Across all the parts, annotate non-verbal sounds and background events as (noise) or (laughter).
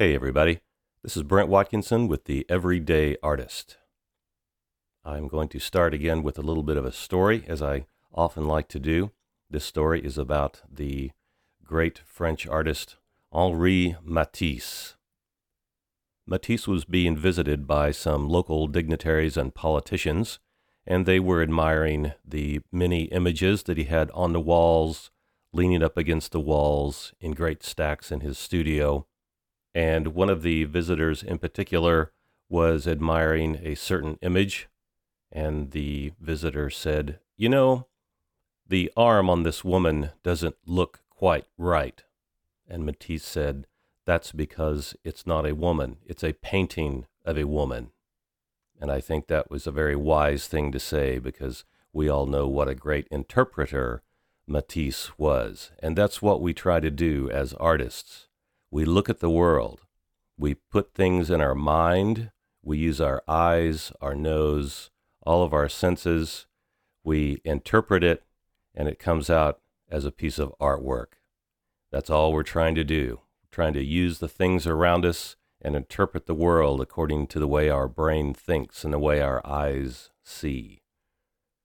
Hey, everybody. This is Brent Watkinson with the Everyday Artist. I'm going to start again with a little bit of a story, as I often like to do. This story is about the great French artist Henri Matisse. Matisse was being visited by some local dignitaries and politicians, and they were admiring the many images that he had on the walls, leaning up against the walls in great stacks in his studio and one of the visitors in particular was admiring a certain image. And the visitor said, You know, the arm on this woman doesn't look quite right. And Matisse said, That's because it's not a woman, it's a painting of a woman. And I think that was a very wise thing to say because we all know what a great interpreter Matisse was. And that's what we try to do as artists we look at the world. We put things in our mind. We use our eyes, our nose, all of our senses. We interpret it, and it comes out as a piece of artwork. That's all we're trying to do. trying to use the things around us and interpret the world according to the way our brain thinks and the way our eyes see.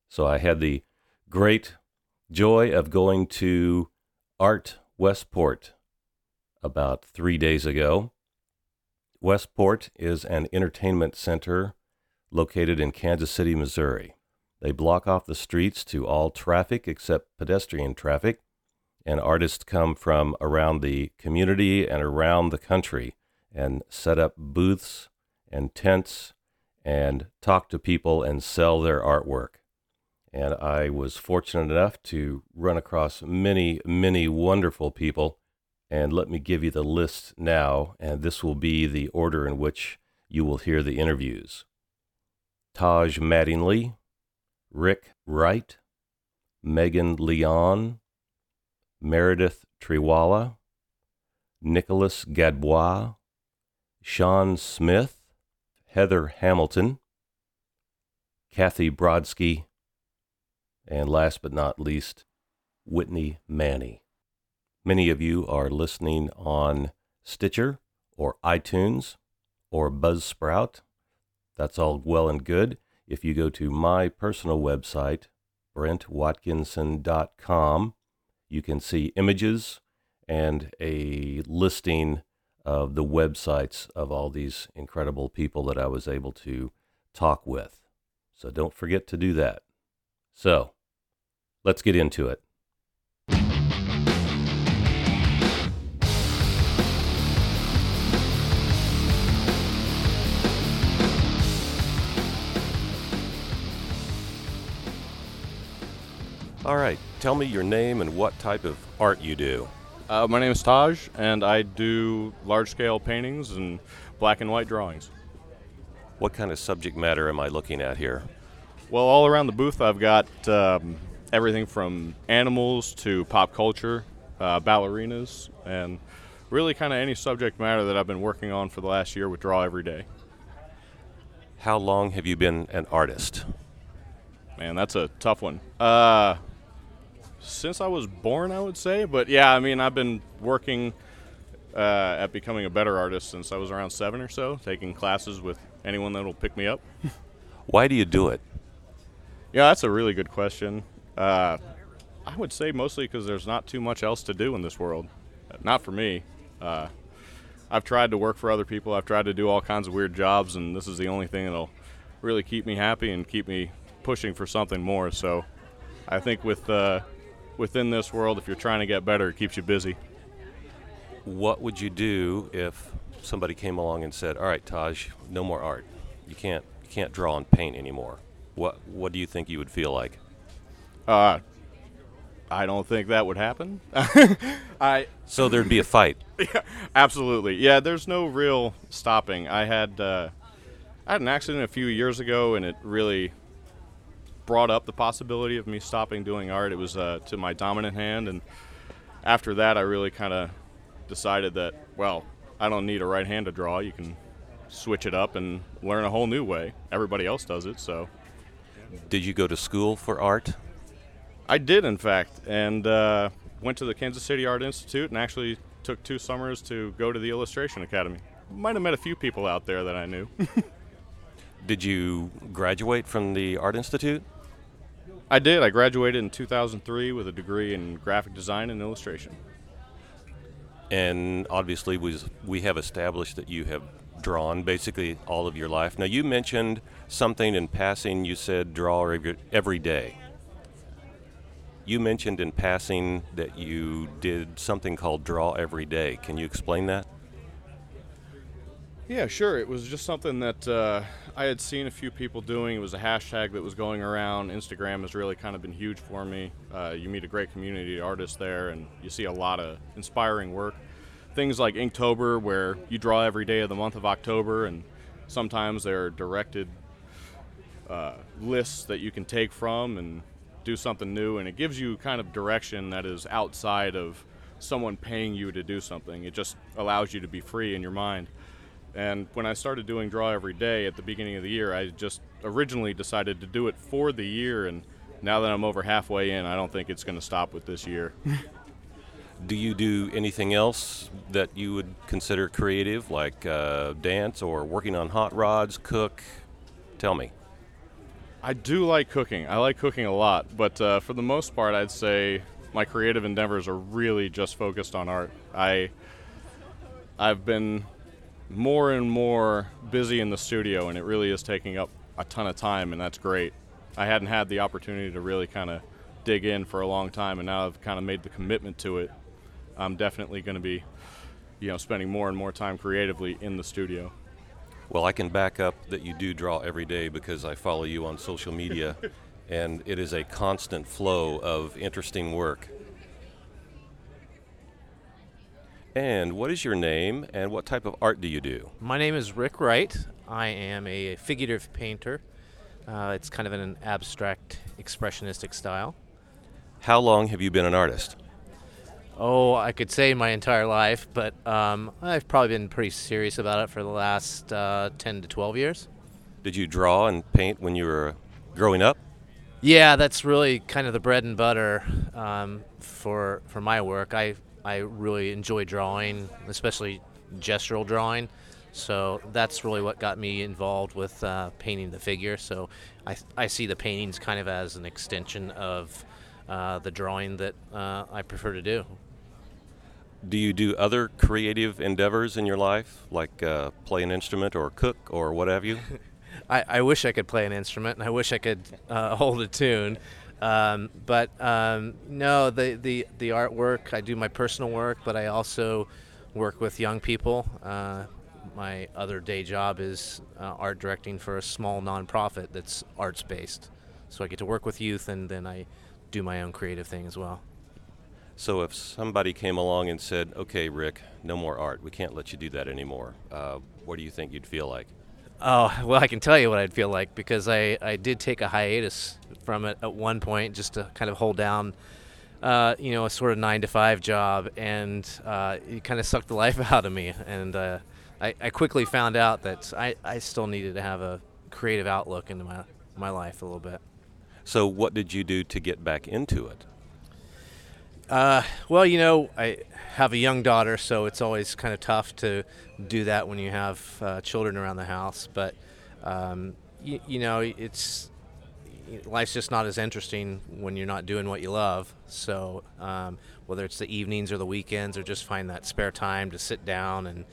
So I had the great joy of going to Art Westport about three days ago. Westport is an entertainment center located in Kansas City, Missouri. They block off the streets to all traffic except pedestrian traffic, and artists come from around the community and around the country and set up booths and tents and talk to people and sell their artwork. And I was fortunate enough to run across many, many wonderful people and let me give you the list now, and this will be the order in which you will hear the interviews. Taj Mattingly, Rick Wright, Megan Leong, Meredith Triwala, Nicholas Gadbois, Sean Smith, Heather Hamilton, Kathy Brodsky, and last but not least, Whitney Manny. Many of you are listening on Stitcher or iTunes or Buzzsprout. That's all well and good. If you go to my personal website, brentwatkinson.com, you can see images and a listing of the websites of all these incredible people that I was able to talk with. So don't forget to do that. So let's get into it. All right. Tell me your name and what type of art you do. Uh, my name is Taj, and I do large scale paintings and black and white drawings. What kind of subject matter am I looking at here? Well, all around the booth, I've got um, everything from animals to pop culture, uh, ballerinas, and really kind of any subject matter that I've been working on for the last year with Draw Every Day. How long have you been an artist? Man, that's a tough one. Uh, since I was born, I would say. But yeah, I mean, I've been working uh, at becoming a better artist since I was around seven or so, taking classes with anyone that will pick me up. (laughs) Why do you do it? Yeah, that's a really good question. Uh, I would say mostly because there's not too much else to do in this world. Not for me. Uh, I've tried to work for other people. I've tried to do all kinds of weird jobs, and this is the only thing that'll really keep me happy and keep me pushing for something more. So, I think with uh, within this world, if you're trying to get better, it keeps you busy. What would you do if somebody came along and said, "All right, Taj, no more art. You can't you can't draw and paint anymore." What what do you think you would feel like? Uh, I don't think that would happen. (laughs) I so there'd be a fight. (laughs) yeah, absolutely. Yeah, there's no real stopping. I had uh, I had an accident a few years ago, and it really brought up the possibility of me stopping doing art. It was uh, to my dominant hand, and after that, I really kind of decided that well, I don't need a right hand to draw. You can switch it up and learn a whole new way. Everybody else does it, so. Did you go to school for art? I did, in fact, and uh, went to the Kansas City Art Institute and actually took two summers to go to the Illustration Academy. Might have met a few people out there that I knew. (laughs) Did you graduate from the Art Institute? I did. I graduated in 2003 with a degree in graphic design and illustration. And obviously, was we have established that you have drawn basically all of your life. Now, you mentioned something in passing. You said draw every, every day. You mentioned in passing that you did something called Draw Every Day. Can you explain that? Yeah, sure. It was just something that uh, I had seen a few people doing. It was a hashtag that was going around. Instagram has really kind of been huge for me. Uh, you meet a great community of artists there, and you see a lot of inspiring work. Things like Inktober, where you draw every day of the month of October, and sometimes there are directed uh, lists that you can take from and do something new, and it gives you kind of direction that is outside of someone paying you to do something. It just allows you to be free in your mind. And when I started doing Draw Every Day at the beginning of the year, I just originally decided to do it for the year, and now that I'm over halfway in, I don't think it's going to stop with this year. (laughs) do you do anything else that you would consider creative, like uh, dance or working on hot rods, cook? Tell me. I do like cooking. I like cooking a lot, but uh, for the most part, I'd say my creative endeavors are really just focused on art. I I've been more and more busy in the studio, and it really is taking up a ton of time, and that's great. I hadn't had the opportunity to really kind of dig in for a long time, and now I've kind of made the commitment to it. I'm definitely going to be, you know, spending more and more time creatively in the studio. Well, I can back up that you do draw every day because I follow you on social media, (laughs) and it is a constant flow of interesting work. And what is your name and what type of art do you do? My name is Rick Wright. I am a figurative painter. Uh, it's kind of an abstract, expressionistic style. How long have you been an artist? Oh, I could say my entire life, but um, I've probably been pretty serious about it for the last uh, 10 to 12 years. Did you draw and paint when you were growing up? Yeah, that's really kind of the bread and butter um, for for my work. I I really enjoy drawing, especially gestural drawing. So that's really what got me involved with uh, painting the figure. So I, I see the paintings kind of as an extension of uh, the drawing that uh, I prefer to do. Do you do other creative endeavors in your life, like uh, play an instrument or cook or what have you? (laughs) I, I wish I could play an instrument and I wish I could uh, (laughs) hold a tune. Um, but um, no, the, the, the artwork, I do my personal work, but I also work with young people. Uh, my other day job is uh, art directing for a small nonprofit that's arts based. So I get to work with youth and then I do my own creative thing as well. So if somebody came along and said, okay, Rick, no more art, we can't let you do that anymore, uh, what do you think you'd feel like? Oh, (laughs) well, I can tell you what I'd feel like because I, I did take a hiatus from it at one point just to kind of hold down, uh, you know, a sort of nine to five job, and uh, it kind of sucked the (laughs) life out of me. And uh, I, I quickly found out that I, I still needed to have a creative outlook into my, my life a little bit. So, what did you do to get back into it? Uh, well, you know, I have a young daughter, so it's always kind of tough to do that when you have uh, children around the house. But um, you, you know, it's life's just not as interesting when you're not doing what you love. So um, whether it's the evenings or the weekends, or just find that spare time to sit down and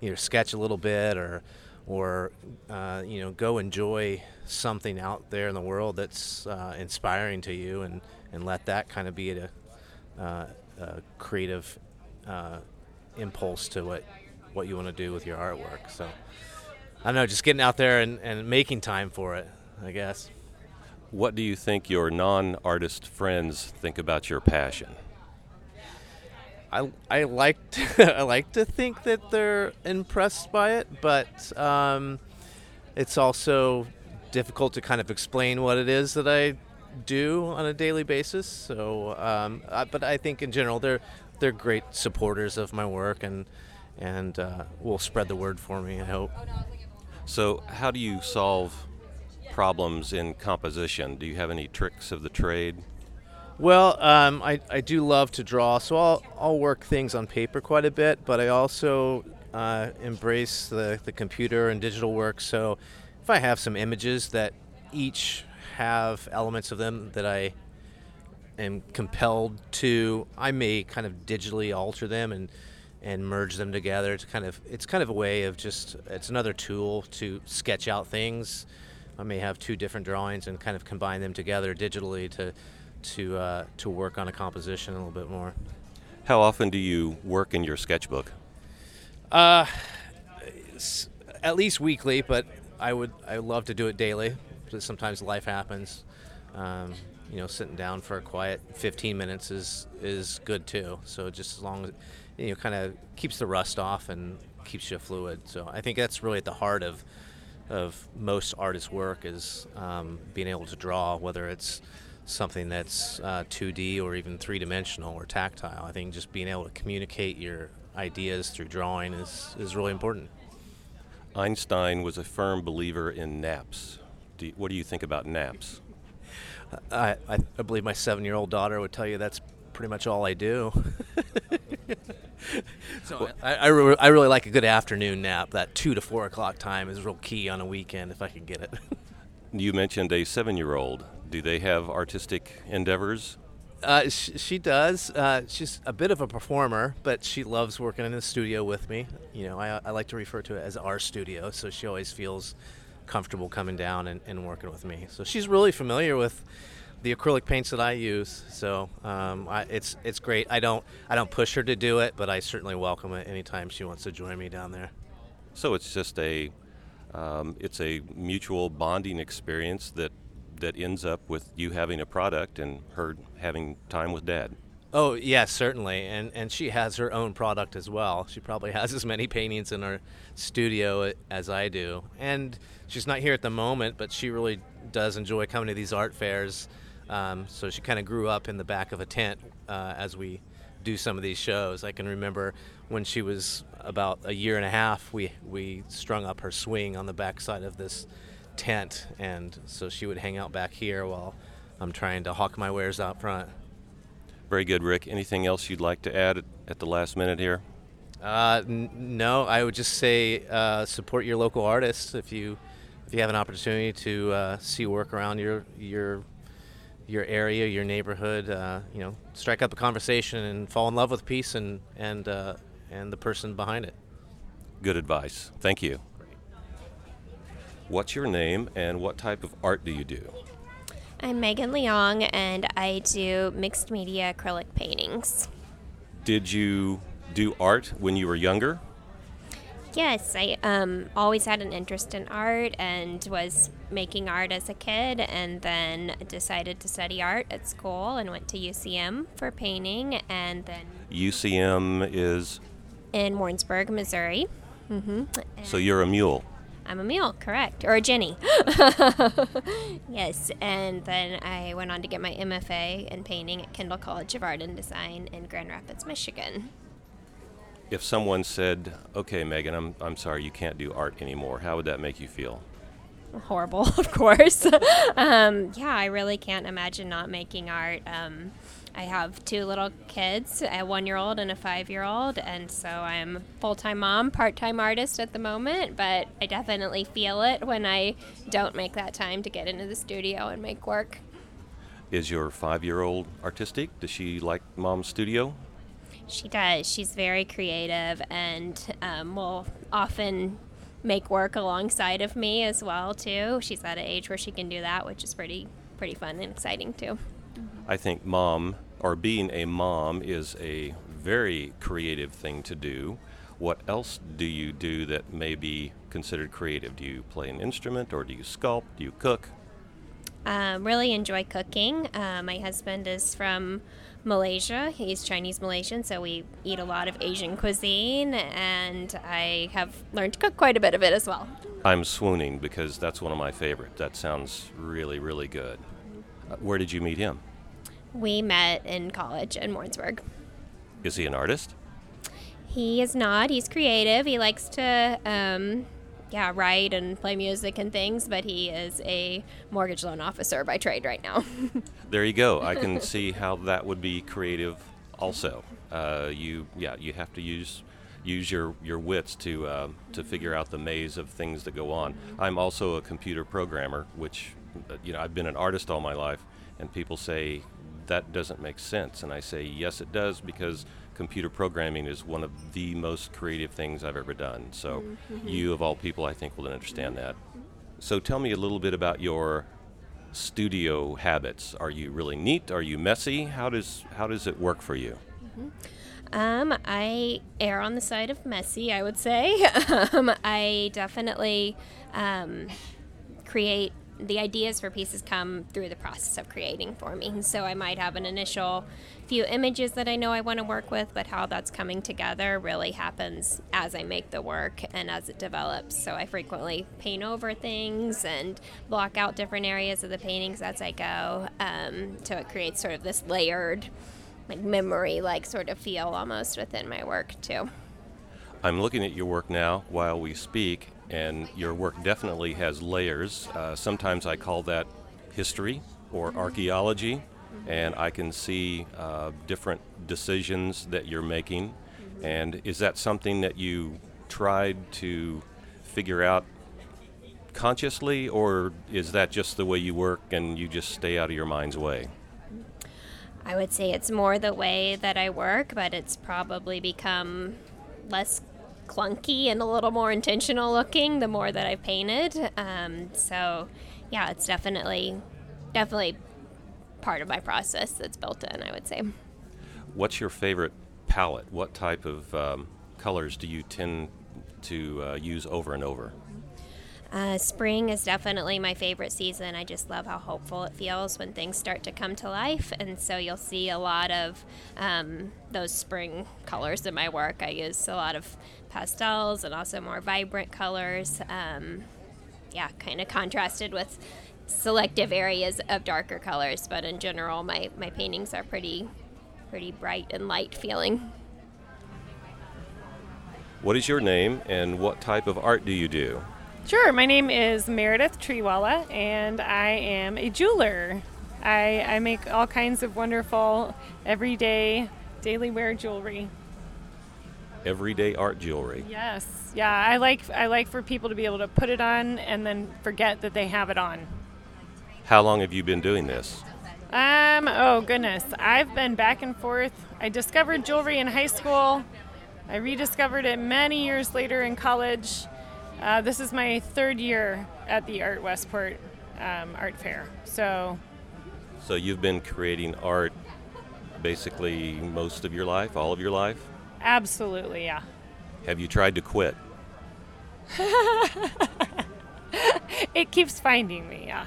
you know sketch a little bit, or or uh, you know go enjoy something out there in the world that's uh, inspiring to you, and and let that kind of be a, uh, a creative uh, impulse to what what you want to do with your artwork. So I don't know, just getting out there and, and making time for it, I guess. What do you think your non artist friends think about your passion? I, I like (laughs) to, I like to think that they're impressed by it, but um, it's also difficult to kind of explain what it is that I do on a daily basis. So, um, I, but I think in general they're they're great supporters of my work and and uh, will spread the word for me. I hope. So, how do you solve problems in composition? Do you have any tricks of the trade? Well, um, I, I do love to draw, so I'll, I'll work things on paper quite a bit, but I also uh, embrace the, the computer and digital work. So if I have some images that each have elements of them that I am compelled to, I may kind of digitally alter them and and merge them together to kind of it's kind of a way of just it's another tool to sketch out things. I may have two different drawings and kind of combine them together digitally to to uh, to work on a composition a little bit more. How often do you work in your sketchbook? Uh, at least weekly, but I would I would love to do it daily. Because sometimes life happens. Um, you know, sitting down for a quiet 15 minutes is is good too. So just as long as you know, kind of keeps the rust off and keeps you fluid. So I think that's really at the heart of of most artists' work is um, being able to draw, whether it's something that's uh, 2D or even three dimensional or tactile. I think just being able to communicate your ideas through drawing is, is really important. Einstein was a firm believer in naps. Do you, what do you think about naps? I, I, I believe my seven year old daughter would tell you that's pretty much all I do. (laughs) so I, I, re- I, really like a good afternoon nap. That two to four o'clock time is real key on a weekend if I can get it. (laughs) you mentioned a seven-year-old. Do they have artistic endeavors? Uh, sh- she does. Uh, she's a bit of a performer, but she loves working in the studio with me. You know, I, I like to refer to it as our studio, so she always feels comfortable coming down and, and working with me. So she's really familiar with the acrylic paints that I use. So um, I, it's it's great. I don't I don't push her to do it, but I certainly welcome it anytime she wants to join me down there. So it's just a um, it's a mutual bonding experience that that ends up with you having a product and her having time with dad. Oh yes, certainly, and and she has her own product as well. She probably has as many paintings in her studio as I do, and she's not here at the moment, but she really does enjoy coming to these art fairs um, so she kind of grew up in the back of a tent uh, as we do some of these shows. I can remember when she was about a year and a half, we, we strung up her swing on the backside of this tent, and so she would hang out back here while I'm trying to hawk my wares out front. Very good, Rick. Anything else you'd like to add at the last minute here? Uh, n- no, I would just say uh, support your local artists if you if you have an opportunity to uh, see work around your your your area, your neighborhood. Uh, you know, strike up a conversation and fall in love with piece and and uh, and the person behind it. Good advice. Thank you. Great. What's your name and what type of art do you do? I'm Megan Leong and I do mixed media acrylic paintings. Did you do art when you were younger? Yes, I um, always had an interest in art and was making art as a kid, and then decided to study art at school and went to UCM for painting, and then UCM is in Warrensburg, Missouri. Mm-hmm. So you're a mule. I'm a mule, correct, or a Jenny. (laughs) yes, and then I went on to get my MFA in painting at Kendall College of Art and Design in Grand Rapids, Michigan if someone said, "Okay, Megan, I'm I'm sorry, you can't do art anymore," how would that make you feel? Horrible, (laughs) of course. (laughs) um, yeah, I really can't imagine not making art. Um, I have two little kids, a one-year-old and a five-year-old, and so I'm full-time mom, part-time artist at the moment. But I definitely feel it when I don't make that time to get into the studio and make work. Is your five-year-old artistic? Does she like mom's studio? She does. She's very creative and um, will often make work alongside of me as well too. She's at an age where she can do that, which is pretty pretty fun and exciting too. I think mom or being a mom is a very creative thing to do. What else do you do that may be considered creative? Do you play an instrument or do you sculpt? Do you cook? Um, really enjoy cooking. Uh, my husband is from Malaysia. He's Chinese Malaysian, so we eat a lot of Asian cuisine, and I have learned to cook quite a bit of it as well. I'm swooning because that's one of my favorite. That sounds really, really good. Uh, where did you meet him? We met in college in Warrensburg. Is he an artist? He is not. He's creative. He likes to um, yeah, write and play music and things, but he is a mortgage loan officer by trade right now. (laughs) there you go. I can see how that would be creative. Also, uh, you yeah, you have to use use your, your wits to uh, to figure out the maze of things that go on. I'm also a computer programmer, which uh, you know I've been an artist all my life, and people say that doesn't make sense, and I say yes, it does because computer programming is one of the most creative things I've ever done. So mm-hmm. you of all people, I think, will understand that. So tell me a little bit about your studio habits. Are you really neat? Are you messy? How does how does it work for you? Mm-hmm. Um, I err on the side of messy, I would say. (laughs) um, I definitely um, create the ideas for pieces come through the process of creating for me. So I might have an initial few images that I know I want to work with, but how that's coming together really happens as I make the work and as it develops. So I frequently paint over things and block out different areas of the paintings as I go. Um, so it creates sort of this layered like memory like sort of feel almost within my work too. I'm looking at your work now while we speak, and your work definitely has layers. Uh, sometimes I call that history or mm-hmm. archaeology, mm-hmm. and I can see uh, different decisions that you're making. Mm-hmm. And is that something that you tried to figure out consciously, or is that just the way you work and you just stay out of your mind's way? I would say it's more the way that I work, but it's probably become less clunky and a little more intentional looking the more that I've painted. Um, so, yeah, it's definitely, definitely part of my process that's built in, I would say. What's your favorite palette? What type of um, colors do you tend to uh, use over and over? Uh, spring is definitely my favorite season. I just love how hopeful it feels when things start to come to life. And so you'll see a lot of um, those spring colors in my work. I use a lot of pastels and also more vibrant colors. Um, yeah, kind of contrasted with selective areas of darker colors. But in general, my, my paintings are pretty, pretty bright and light feeling. What is your name and what type of art do you do? Sure. My name is Meredith Treewalla, and I am a jeweler. I, I make all kinds of wonderful, everyday, daily wear jewelry. Everyday art jewelry. Yes. Yeah. I like I like for people to be able to put it on and then forget that they have it on. How long have you been doing this? Um. Oh goodness. I've been back and forth. I discovered jewelry in high school. I rediscovered it many years later in college uh, this is my third year at the Art Westport um, Art Fair. So, so you've been creating art basically most of your life, all of your life. Absolutely, yeah. Have you tried to quit? (laughs) it keeps finding me, yeah.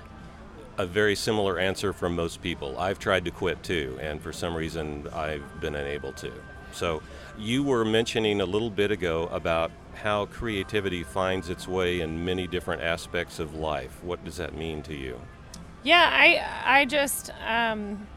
A very similar answer from most people. I've tried to quit too, and for some reason I've been unable to. So, you were mentioning a little bit ago about how creativity finds its way in many different aspects of life. What does that mean to you? Yeah, I I just um,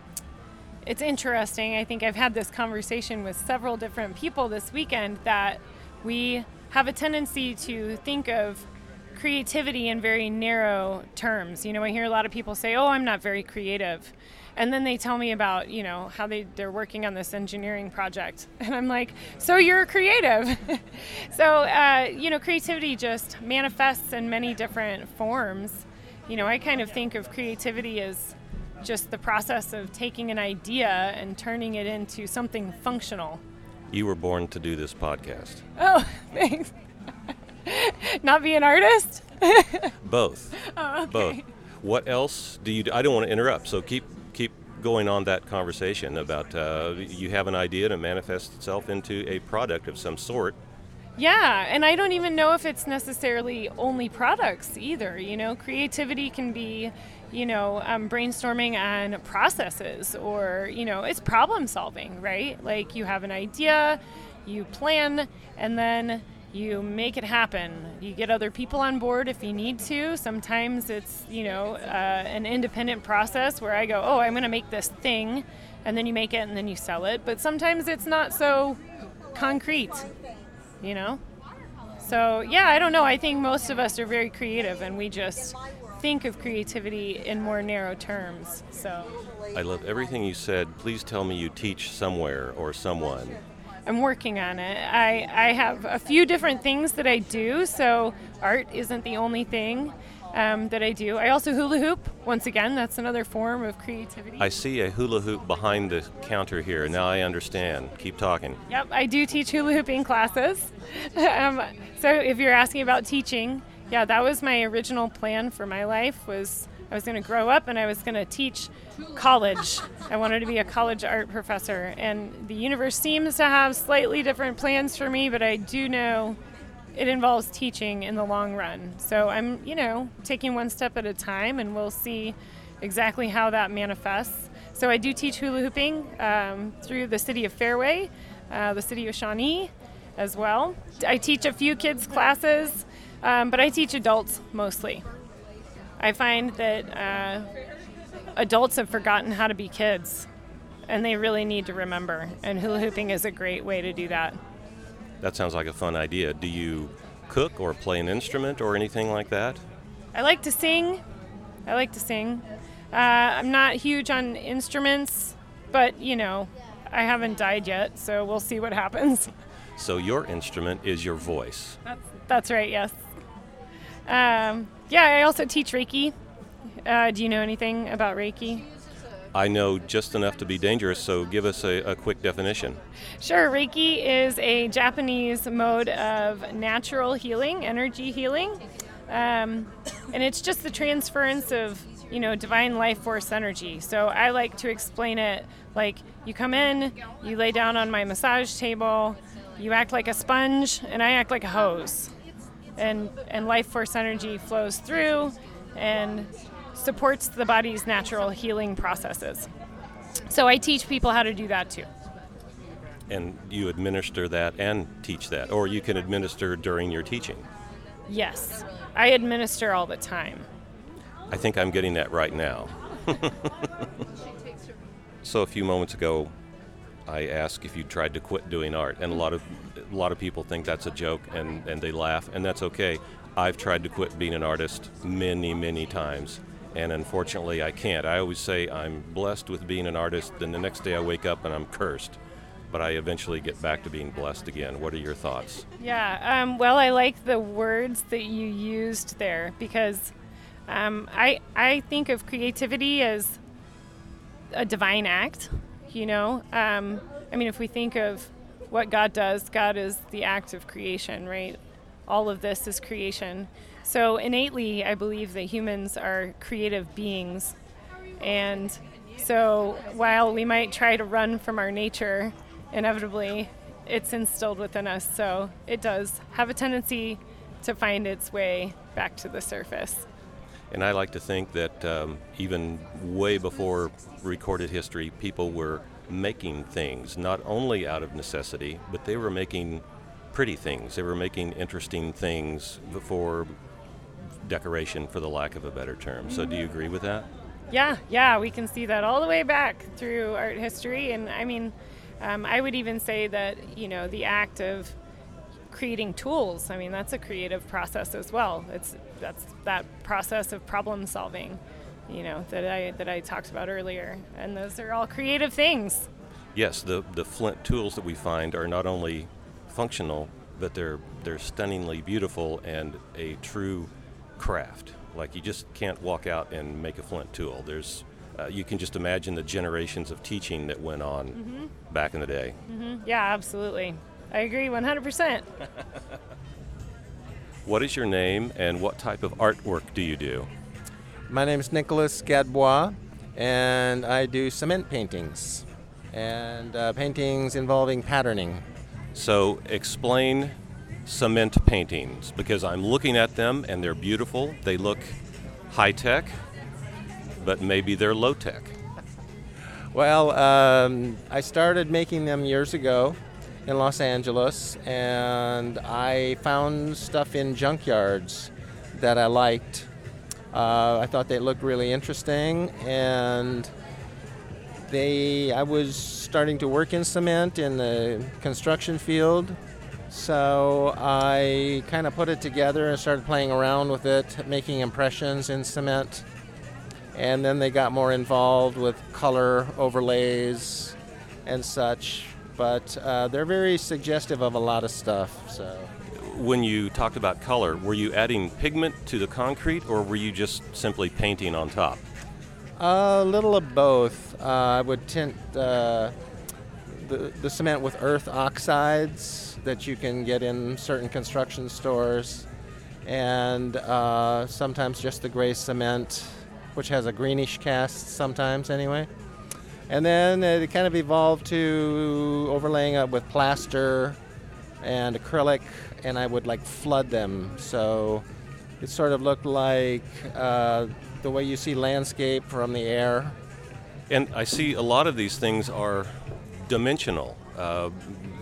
it's interesting. I think I've had this conversation with several different people this weekend that we have a tendency to think of creativity in very narrow terms. You know, I hear a lot of people say, "Oh, I'm not very creative." and then they tell me about you know how they they're working on this engineering project (laughs) and i'm like so you're creative (laughs) so uh, you know creativity just manifests in many different forms you know i kind of think of creativity as just the process of taking an idea and turning it into something functional you were born to do this podcast oh (laughs) thanks (laughs) not be an artist (laughs) both oh, okay. both what else do you do? i don't want to interrupt so keep keep going on that conversation about uh, you have an idea and it manifests itself into a product of some sort. Yeah, and I don't even know if it's necessarily only products either. You know, creativity can be, you know, um, brainstorming on processes or, you know, it's problem solving, right? Like you have an idea, you plan, and then you make it happen. You get other people on board if you need to. Sometimes it's, you know, uh, an independent process where I go, oh, I'm going to make this thing, and then you make it and then you sell it. But sometimes it's not so concrete, you know? So, yeah, I don't know. I think most of us are very creative and we just think of creativity in more narrow terms. So, I love everything you said. Please tell me you teach somewhere or someone. I'm working on it. I, I have a few different things that I do, so art isn't the only thing um, that I do. I also hula hoop. Once again, that's another form of creativity. I see a hula hoop behind the counter here. Now I understand. Keep talking. Yep, I do teach hula hooping classes. (laughs) um, so if you're asking about teaching, yeah, that was my original plan for my life was I was going to grow up and I was going to teach college. I wanted to be a college art professor. And the universe seems to have slightly different plans for me, but I do know it involves teaching in the long run. So I'm, you know, taking one step at a time and we'll see exactly how that manifests. So I do teach hula hooping um, through the city of Fairway, uh, the city of Shawnee as well. I teach a few kids' classes, um, but I teach adults mostly. I find that uh, adults have forgotten how to be kids, and they really need to remember. And hula hooping is a great way to do that. That sounds like a fun idea. Do you cook or play an instrument or anything like that? I like to sing. I like to sing. Uh, I'm not huge on instruments, but you know, I haven't died yet, so we'll see what happens. (laughs) So your instrument is your voice. That's, that's right, yes. Um, yeah, I also teach Reiki. Uh, do you know anything about Reiki? I know just enough to be dangerous, so give us a, a, quick definition. Sure. Reiki is a Japanese mode of natural healing, energy healing. Um, and it's just the transference of, you know, divine life force energy. So I like to explain it like you come in, you lay down on my massage table, you act like a sponge, and I act like a hose and, and life force energy flows through and supports the body's natural healing processes. So I teach people how to do that too. And you administer that and teach that, or you can administer during your teaching? Yes, I administer all the time. I think I'm getting that right now. (laughs) so a few moments ago, I asked if you tried to quit doing art, and a lot of a lot of people think that's a joke, and, and they laugh, and that's okay. I've tried to quit being an artist many, many times, and unfortunately, I can't. I always say I'm blessed with being an artist, then the next day I wake up and I'm cursed. But I eventually get back to being blessed again. What are your thoughts? Yeah, um, well, I like the words that you used there because um, I I think of creativity as a divine act you know, um, I mean, if we think of what God does, God is the act of creation, right? All of this is creation. So innately, I believe that humans are creative beings. And so while we might try to run from our nature, inevitably it's instilled within us. So it does have a tendency to find its way back to the surface. And I like to think that um, even way before recorded history, people were making things, not only out of necessity, but they were making pretty things. They were making interesting things for decoration, for the lack of a better term. So, do you agree with that? Yeah, yeah, we can see that all the way back through art history. And I mean, um, I would even say that, you know, the act of creating tools. I mean, that's a creative process as well. It's that's that process of problem solving, you know, that I that I talked about earlier. And those are all creative things. Yes, the the flint tools that we find are not only functional, but they're they're stunningly beautiful and a true craft. Like you just can't walk out and make a flint tool. There's uh, you can just imagine the generations of teaching that went on mm-hmm. back in the day. Mm-hmm. Yeah, absolutely. I agree 100%. (laughs) what is your name and what type of artwork do you do? My name is Nicholas Gadbois, and I do cement paintings and uh, paintings involving patterning. So, explain cement paintings because I'm looking at them and they're beautiful. They look high tech, but maybe they're low tech. Well, um, I started making them years ago in Los Angeles, and I found stuff in junkyards that I liked. Uh, I thought they looked really interesting, and they. I was starting to work in cement in the construction field, So I kind of put it together and started playing around with it, making impressions in cement. And then they got more involved with color overlays and such. But uh, they're very suggestive of a lot of stuff. So When you talked about color, were you adding pigment to the concrete or were you just simply painting on top? a little of both. Uh, I would tint uh, the, the cement with earth oxides that you can get in certain construction stores, and uh, sometimes just the gray cement, which has a greenish cast sometimes anyway. And then it kind of evolved to overlaying it with plaster and acrylic, and I would like flood them. So it sort of looked like uh, the way you see landscape from the air. And I see a lot of these things are dimensional. Uh,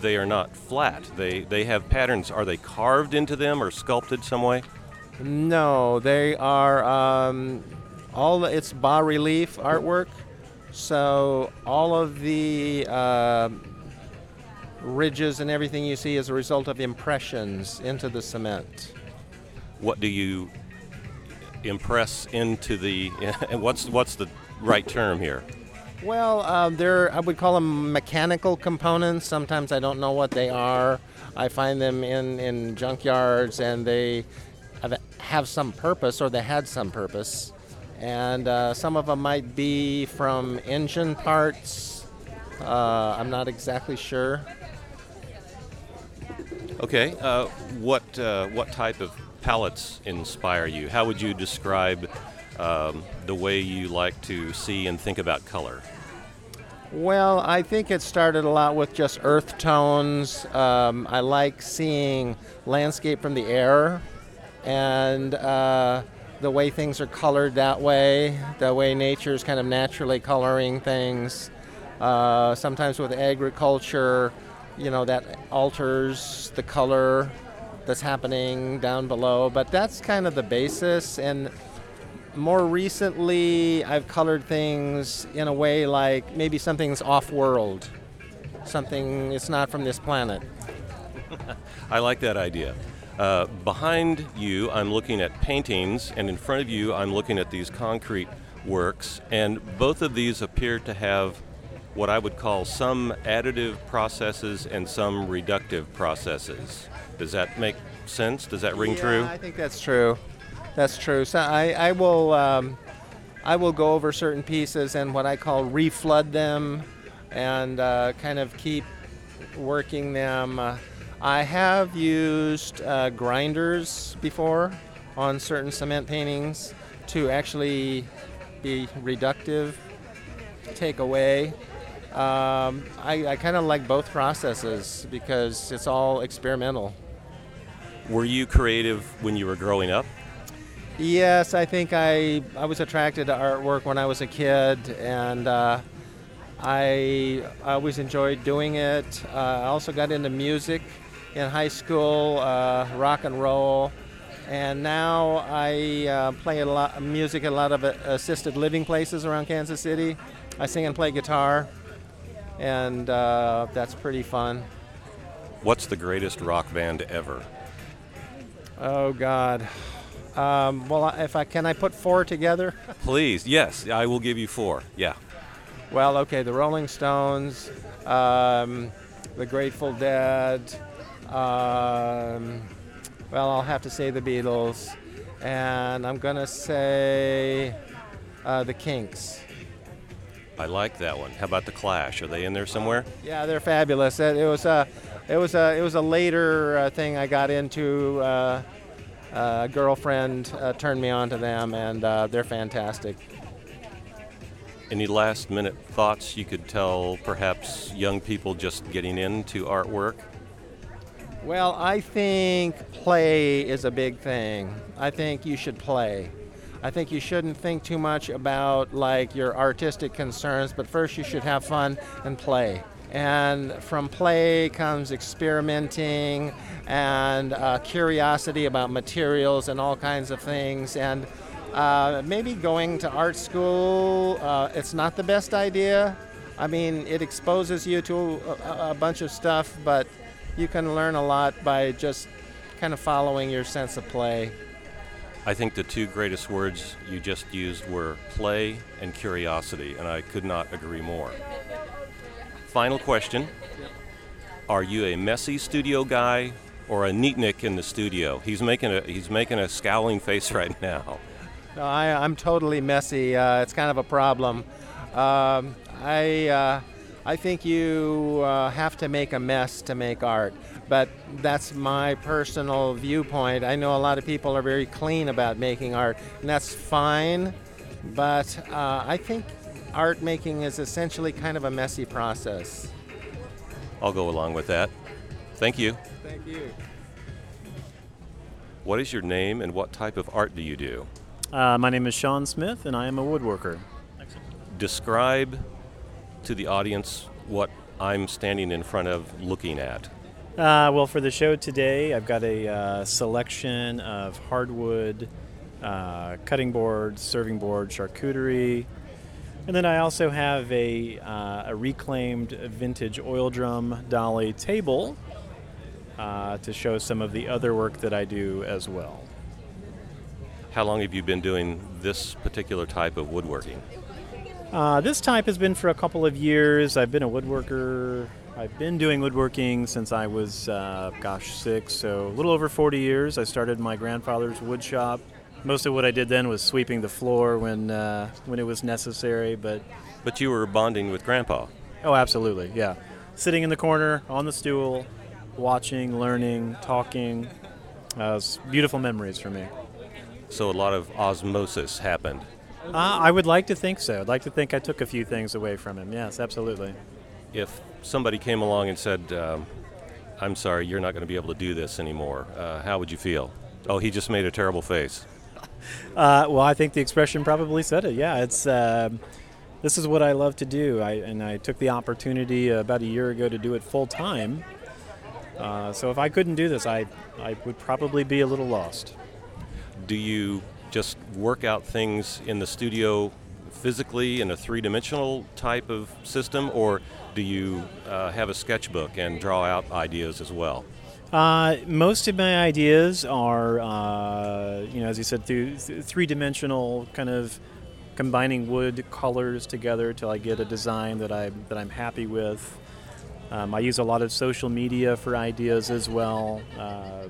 they are not flat. They they have patterns. Are they carved into them or sculpted some way? No, they are um, all. It's bas relief artwork, so all of the uh, ridges and everything you see is a result of impressions into the cement. What do you impress into the? (laughs) What's what's the right term here? Well, um, they're I would call them mechanical components. Sometimes I don't know what they are. I find them in in junkyards, and they have, have some purpose, or they had some purpose. And uh, some of them might be from engine parts. Uh, I'm not exactly sure. Okay. Uh, what uh, what type of palettes inspire you? How would you describe um, the way you like to see and think about color? Well, I think it started a lot with just earth tones. Um, I like seeing landscape from the air and uh, the way things are colored that way, the way nature is kind of naturally coloring things. Uh, sometimes with agriculture, you know, that alters the color that's happening down below. But that's kind of the basis. And more recently, I've colored things in a way like maybe something's off world, something it's not from this planet. (laughs) I like that idea. Uh, behind you, I'm looking at paintings, and in front of you, I'm looking at these concrete works, and both of these appear to have what I would call some additive processes and some reductive processes. Does that make sense? Does that ring yeah, true? I think that's true. That's true. So I, I will um, I will go over certain pieces and what I call reflood them, and uh, kind of keep working them. Uh, I have used uh, grinders before on certain cement paintings to actually be reductive, take away. Um, I, I kind of like both processes because it's all experimental. Were you creative when you were growing up? Yes, I think I I was attracted to artwork when I was a kid, and uh, I I always enjoyed doing it. Uh, I also got into music in high school, uh, rock and roll, and now I uh, play a lot of music at a lot of uh, assisted living places around Kansas City. I sing and play guitar, and uh, that's pretty fun. What's the greatest rock band ever? Oh God. Um, well, if I can, I put four together. Please, yes, I will give you four. Yeah. Well, okay, the Rolling Stones, um, the Grateful Dead. Um, well, I'll have to say the Beatles, and I'm gonna say uh, the Kinks. I like that one. How about the Clash? Are they in there somewhere? Yeah, they're fabulous. It, it was a, it was a, it was a later uh, thing I got into. Uh, a girlfriend uh, turned me on to them, and uh, they're fantastic. Any last minute thoughts you could tell perhaps young people just getting into artwork? Well, I think play is a big thing. I think you should play. I think you shouldn't think too much about like your artistic concerns, but first you should have fun and play. And from play comes experimenting and uh, curiosity about materials and all kinds of things. And uh, maybe going to art school, uh, it's not the best idea. I mean, it exposes you to a, a bunch of stuff, but you can learn a lot by just kind of following your sense of play. I think the two greatest words you just used were play and curiosity, and I could not agree more. Final question Are you a messy studio guy or a neatnik in the studio? He's making a, he's making a scowling face (laughs) right now. No, I, I'm totally messy. Uh, it's kind of a problem. Um, I, uh, I think you uh, have to make a mess to make art but that's my personal viewpoint. I know a lot of people are very clean about making art, and that's fine, but uh, I think art making is essentially kind of a messy process. I'll go along with that. Thank you. Thank you. What is your name and what type of art do you do? Uh, my name is Sean Smith, and I am a woodworker. Excellent. Describe to the audience what I'm standing in front of looking at. Uh, well, for the show today, I've got a uh, selection of hardwood uh, cutting boards, serving board, charcuterie, and then I also have a, uh, a reclaimed vintage oil drum dolly table uh, to show some of the other work that I do as well. How long have you been doing this particular type of woodworking? Uh, this type has been for a couple of years. I've been a woodworker I've been doing woodworking since I was, uh, gosh, six, so a little over 40 years. I started my grandfather's wood shop. Most of what I did then was sweeping the floor when uh, when it was necessary, but. But you were bonding with Grandpa. Oh, absolutely, yeah. Sitting in the corner on the stool, watching, learning, talking. Uh, beautiful memories for me. So a lot of osmosis happened. Uh, I would like to think so. I'd like to think I took a few things away from him. Yes, absolutely. If somebody came along and said, um, I'm sorry, you're not going to be able to do this anymore, uh, how would you feel? Oh, he just made a terrible face. (laughs) Uh, well, I think the expression probably said it. Yeah, it's uh, this is what I love to do, I, and I took the opportunity about a year ago to do it full time. Uh, so if I couldn't do this, I I would probably be a little lost. Do you just work out things in the studio physically in a three-dimensional type of system, or do you uh, have a sketchbook and draw out ideas as well? Uh, most of my ideas are, uh, you know, as you said, th- three-dimensional kind of combining wood colors together till I get a design that I that I'm happy with. Um, I use a lot of social media for ideas as well. Uh,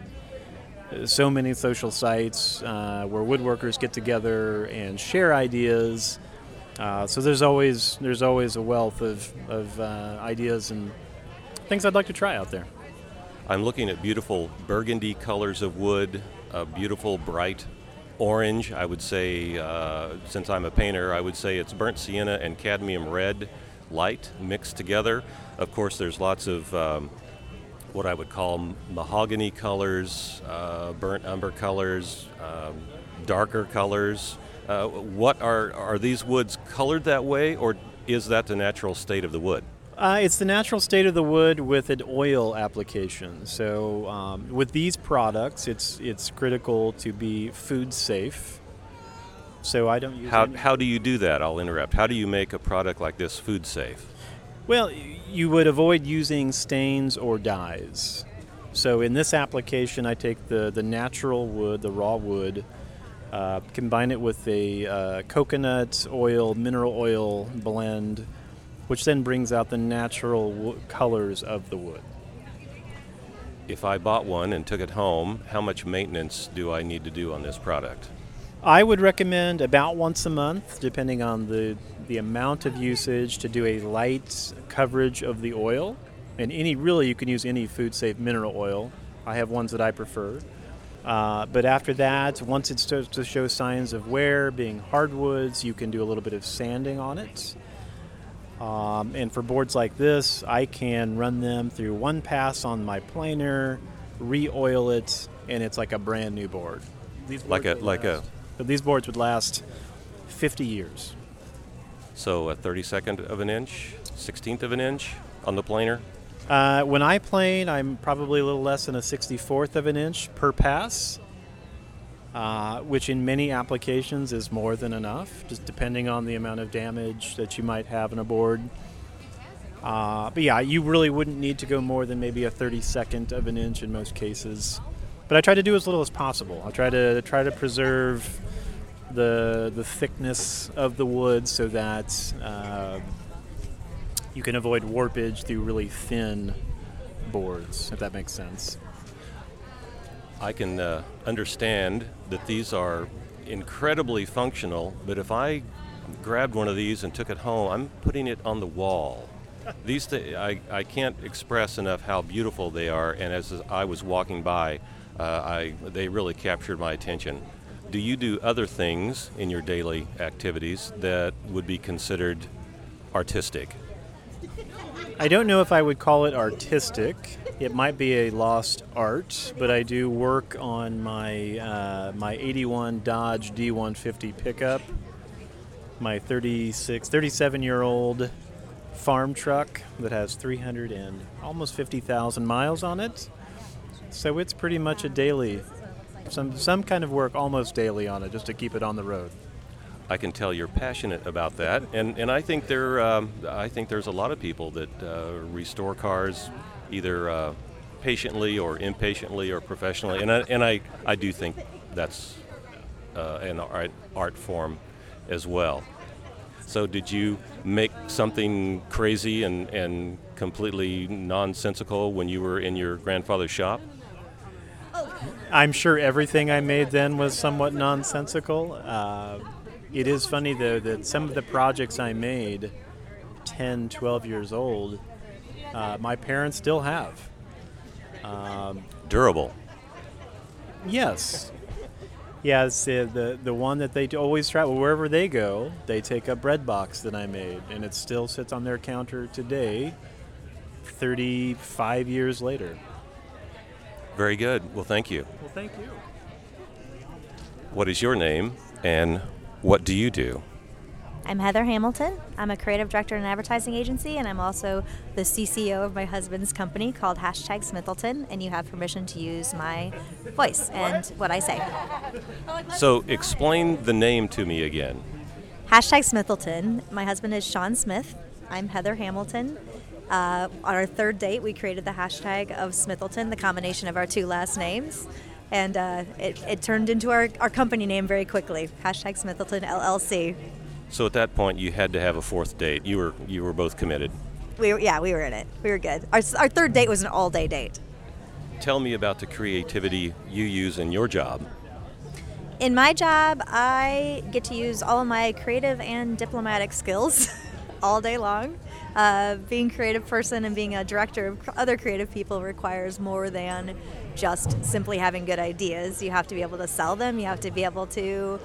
so many social sites uh, where woodworkers get together and share ideas uh, so there's always there's always a wealth of, of uh, ideas and things I'd like to try out there. I'm looking at beautiful burgundy colors of wood, a beautiful bright orange. I would say, uh, since I'm a painter, I would say it's burnt sienna and cadmium red light mixed together. Of course, there's lots of um, what I would call mahogany colors, uh, burnt umber colors, um, darker colors. Uh, what are are these woods colored that way, or is that the natural state of the wood? Uh, it's the natural state of the wood with an oil application. So um, with these products, it's it's critical to be food safe. So I don't use. How how do you do that? I'll interrupt. How do you make a product like this food safe? Well, you would avoid using stains or dyes. So in this application, I take the the natural wood, the raw wood uh, combine it with a uh, coconut oil, mineral oil blend, which then brings out the natural wo- colors of the wood. If I bought one and took it home, how much maintenance do I need to do on this product? I would recommend about once a month, depending on the, the amount of usage, to do a light coverage of the oil. And any really, you can use any food safe mineral oil. I have ones that I prefer. Uh, but after that, once it starts to show signs of wear, being hardwoods, you can do a little bit of sanding on it. Um, and for boards like this, I can run them through one pass on my planer, re-oil it, and it's like a brand new board. These like a like last, a. These boards would last 50 years. So a 32nd of an inch, 16th of an inch on the planer. Uh, when I plane, I'm probably a little less than a 64th of an inch per pass, uh, which in many applications is more than enough, just depending on the amount of damage that you might have in a board. Uh, but yeah, you really wouldn't need to go more than maybe a 32nd of an inch in most cases. But I try to do as little as possible. I try to try to preserve the the thickness of the wood so that uh, you can avoid warpage through really thin boards, if that makes sense. I can uh, understand that these are incredibly functional, but if I grabbed one of these and took it home, I'm putting it on the wall. (laughs) These th- I, I can't express enough how beautiful they are, and as I was walking by, uh, I, they really captured my attention. Do you do other things in your daily activities that would be considered artistic? I don't know if I would call it artistic. It might be a lost art, but I do work on my uh, my 81 Dodge D150 pickup, my 36, 37 year old farm truck that has 300 and almost 50,000 miles on it. So it's pretty much a daily, some some kind of work almost daily on it, just to keep it on the road. I can tell you're passionate about that, and and I think there um, I think there's a lot of people that uh, restore cars, either uh, patiently or impatiently or professionally, and I, and I I do think that's uh, an art art form as well. So did you make something crazy and and completely nonsensical when you were in your grandfather's shop? I'm sure everything I made then was somewhat nonsensical. Uh, it is funny though that some of the projects I made 10, 12 years old, uh, my parents still have. Um, Durable. yes. Yes, uh, the the one that they always travel wherever they go, they take a bread box that I made, and it still sits on their counter today, 35 years later. Very good. Well, thank you. Well, thank you. What is your name and what do you do? I'm Heather Hamilton. I'm a creative director in an advertising agency, and I'm also the CCO of my husband's company called Hashtag Smithleton. And you have permission to use my voice and what I say. So explain the name to me again. Hashtag Smithleton. My husband is Sean Smith. I'm Heather Hamilton. Uh, on our third date, we created the hashtag of Smithleton, the combination of our two last names. And uh, it, it turned into our, our company name very quickly hashtag Smithleton LLC. So at that point, you had to have a fourth date. You were you were both committed. We were, yeah, we were in it. We were good. Our, our third date was an all day date. Tell me about the creativity you use in your job. In my job, I get to use all of my creative and diplomatic skills (laughs) all day long. Uh, being a creative person and being a director of other creative people requires more than just simply having good ideas. You have to be able to sell them, you have to be able to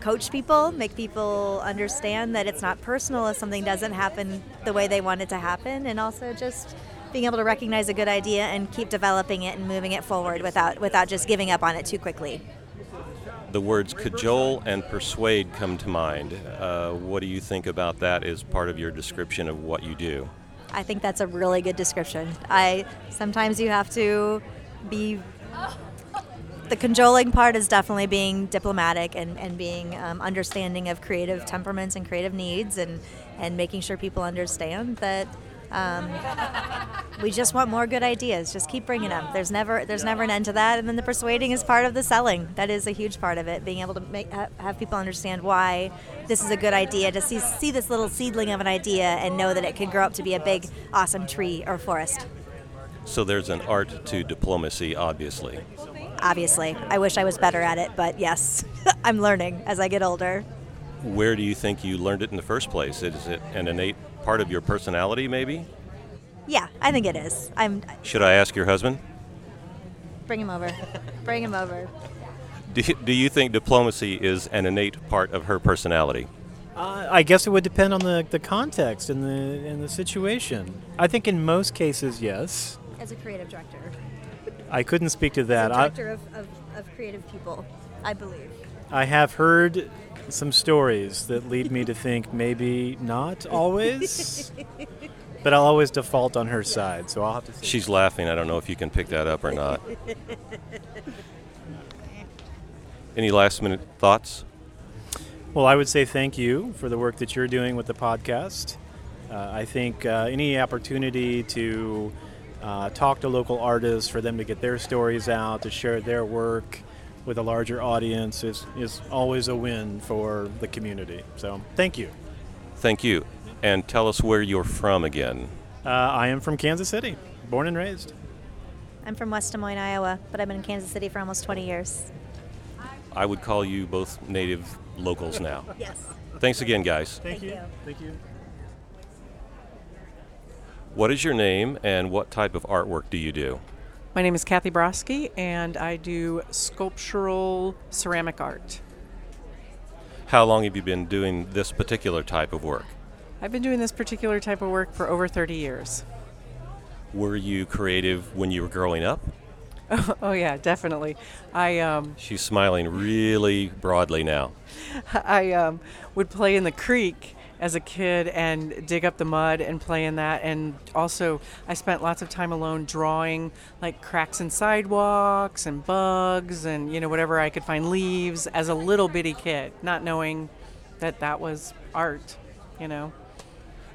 coach people, make people understand that it's not personal if something doesn't happen the way they want it to happen, and also just being able to recognize a good idea and keep developing it and moving it forward without without just giving up on it too quickly. The words cajole and persuade come to mind. Uh, what do you think about that as part of your description of what you do? I think that's a really good description. I sometimes you have to be the cajoling part is definitely being diplomatic and, and being um, understanding of creative temperaments and creative needs and, and making sure people understand that um, (laughs) we just want more good ideas. Just keep bringing them. There's never there's never an end to that. And then the persuading is part of the selling. That is a huge part of it. Being able to make have people understand why this is a good idea. To see see this little seedling of an idea and know that it can grow up to be a big awesome tree or forest. So there's an art to diplomacy, obviously. Obviously, I wish I was better at it, but yes, (laughs) I'm learning as I get older. Where do you think you learned it in the first place? Is it an innate part of your personality, maybe? Yeah, I think it is. I'm Should I ask your husband? bring him over. bring him over. Do, do you think diplomacy is an innate part of her personality? Uh, I guess it would depend on the, the context and the and the situation. I think in most cases, yes. As a creative director, I couldn't speak to as that. a I, director of, of, of creative people, I believe. I have heard some stories that lead me to think maybe not always, (laughs) but I'll always default on her side. So I'll have to. See. She's laughing. I don't know if you can pick that up or not. (laughs) Any last minute thoughts? Well, I would say thank you for the work that you're doing with the podcast. Uh, I think uh, any opportunity to uh, talk to local artists, for them to get their stories out, to share their work with a larger audience is, is always a win for the community. So thank you. Thank you. And tell us where you're from again. Uh, I am from Kansas City, born and raised. I'm from West Des Moines, Iowa, but I've been in Kansas City for almost 20 years. I would call you both native locals now. Yes. Thanks again, guys. Thank you. Thank you. What is your name and what type of artwork do you do? My name is Kathy Broski, and I do sculptural ceramic art. How long have you been doing this particular type of work? I've been doing this particular type of work for over 30 years. Were you creative when you were growing up? (laughs) oh yeah, definitely. I um, She's smiling really broadly now. (laughs) I um, would play in the creek as a kid and dig up the mud and play in that. And also, I spent lots of time alone drawing like cracks in sidewalks and bugs and you know whatever I could find leaves as a little bitty kid, not knowing that that was art. You know.